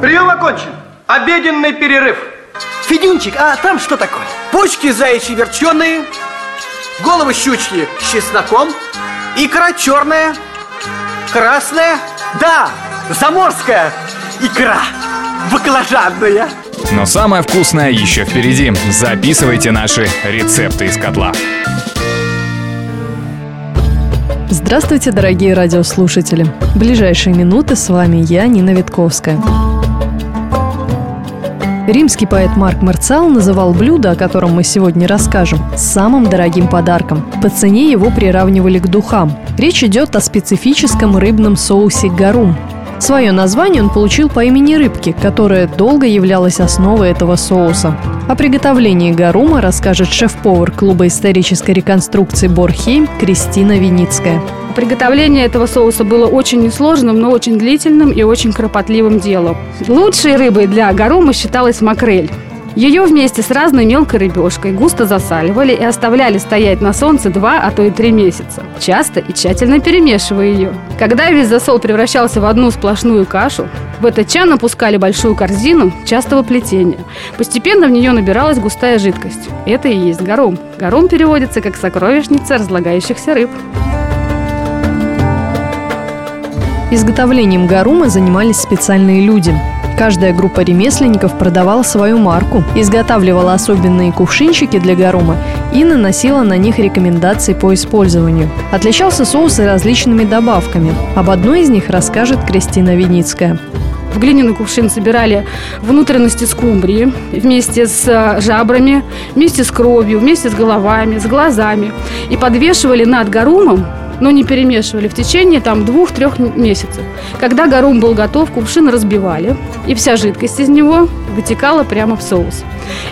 Прием окончен. Обеденный перерыв. Федюнчик, а там что такое? Почки заячьи верченые, головы щучьи с чесноком, икра черная, красная, да, заморская икра, баклажанная. Но самое вкусное еще впереди. Записывайте наши рецепты из котла. Здравствуйте, дорогие радиослушатели! В ближайшие минуты с вами я, Нина Витковская. Римский поэт Марк Марцал называл блюдо, о котором мы сегодня расскажем, самым дорогим подарком. По цене его приравнивали к духам. Речь идет о специфическом рыбном соусе гарум. Свое название он получил по имени рыбки, которая долго являлась основой этого соуса. О приготовлении гарума расскажет шеф-повар клуба исторической реконструкции Борхейм Кристина Виницкая. Приготовление этого соуса было очень несложным, но очень длительным и очень кропотливым делом. Лучшей рыбой для гарума считалась макрель. Ее вместе с разной мелкой рыбешкой густо засаливали и оставляли стоять на солнце два, а то и три месяца, часто и тщательно перемешивая ее. Когда весь засол превращался в одну сплошную кашу, в этот чан опускали большую корзину частого плетения. Постепенно в нее набиралась густая жидкость. Это и есть гором. Гором переводится как сокровищница разлагающихся рыб. Изготовлением гарума занимались специальные люди. Каждая группа ремесленников продавала свою марку, изготавливала особенные кувшинчики для гарума и наносила на них рекомендации по использованию. Отличался соус и различными добавками. Об одной из них расскажет Кристина Виницкая. В глиняный кувшин собирали внутренности скумбрии вместе с э, жабрами, вместе с кровью, вместе с головами, с глазами. И подвешивали над гарумом но не перемешивали в течение там двух-трех месяцев. Когда гарум был готов, кувшин разбивали, и вся жидкость из него вытекала прямо в соус.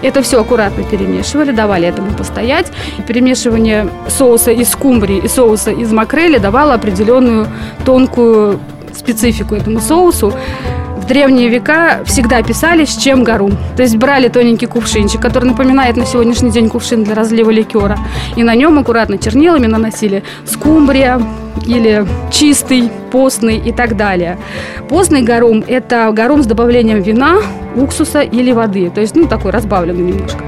Это все аккуратно перемешивали, давали этому постоять. Перемешивание соуса из скумбрии и соуса из макрели давало определенную тонкую специфику этому соусу в древние века всегда писали, с чем гору. То есть брали тоненький кувшинчик, который напоминает на сегодняшний день кувшин для разлива ликера, и на нем аккуратно чернилами наносили скумбрия или чистый, постный и так далее. Постный горум – это горум с добавлением вина, уксуса или воды, то есть ну такой разбавленный немножко.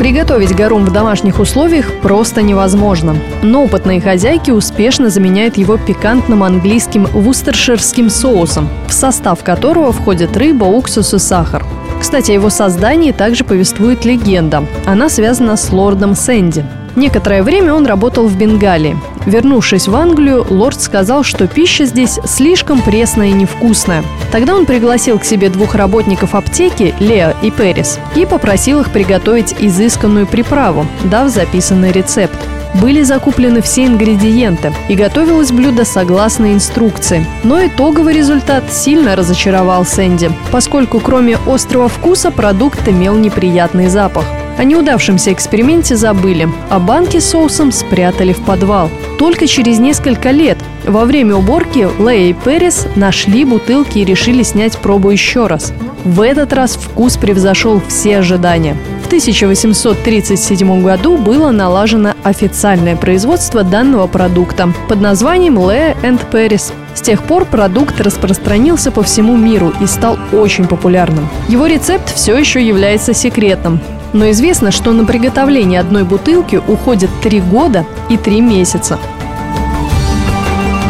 Приготовить гарум в домашних условиях просто невозможно. Но опытные хозяйки успешно заменяют его пикантным английским вустерширским соусом, в состав которого входят рыба, уксус и сахар. Кстати, о его создании также повествует легенда. Она связана с лордом Сэнди. Некоторое время он работал в Бенгалии. Вернувшись в Англию, лорд сказал, что пища здесь слишком пресная и невкусная. Тогда он пригласил к себе двух работников аптеки, Лео и Перес, и попросил их приготовить изысканную приправу, дав записанный рецепт. Были закуплены все ингредиенты, и готовилось блюдо согласно инструкции. Но итоговый результат сильно разочаровал Сэнди, поскольку кроме острого вкуса продукт имел неприятный запах. О неудавшемся эксперименте забыли, а банки с соусом спрятали в подвал. Только через несколько лет во время уборки Лея и Перес нашли бутылки и решили снять пробу еще раз. В этот раз вкус превзошел все ожидания. В 1837 году было налажено официальное производство данного продукта под названием Лея and Перес. С тех пор продукт распространился по всему миру и стал очень популярным. Его рецепт все еще является секретным, но известно, что на приготовление одной бутылки уходит 3 года и 3 месяца.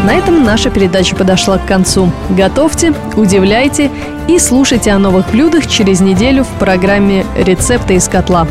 На этом наша передача подошла к концу. Готовьте, удивляйте и слушайте о новых блюдах через неделю в программе «Рецепты из котла».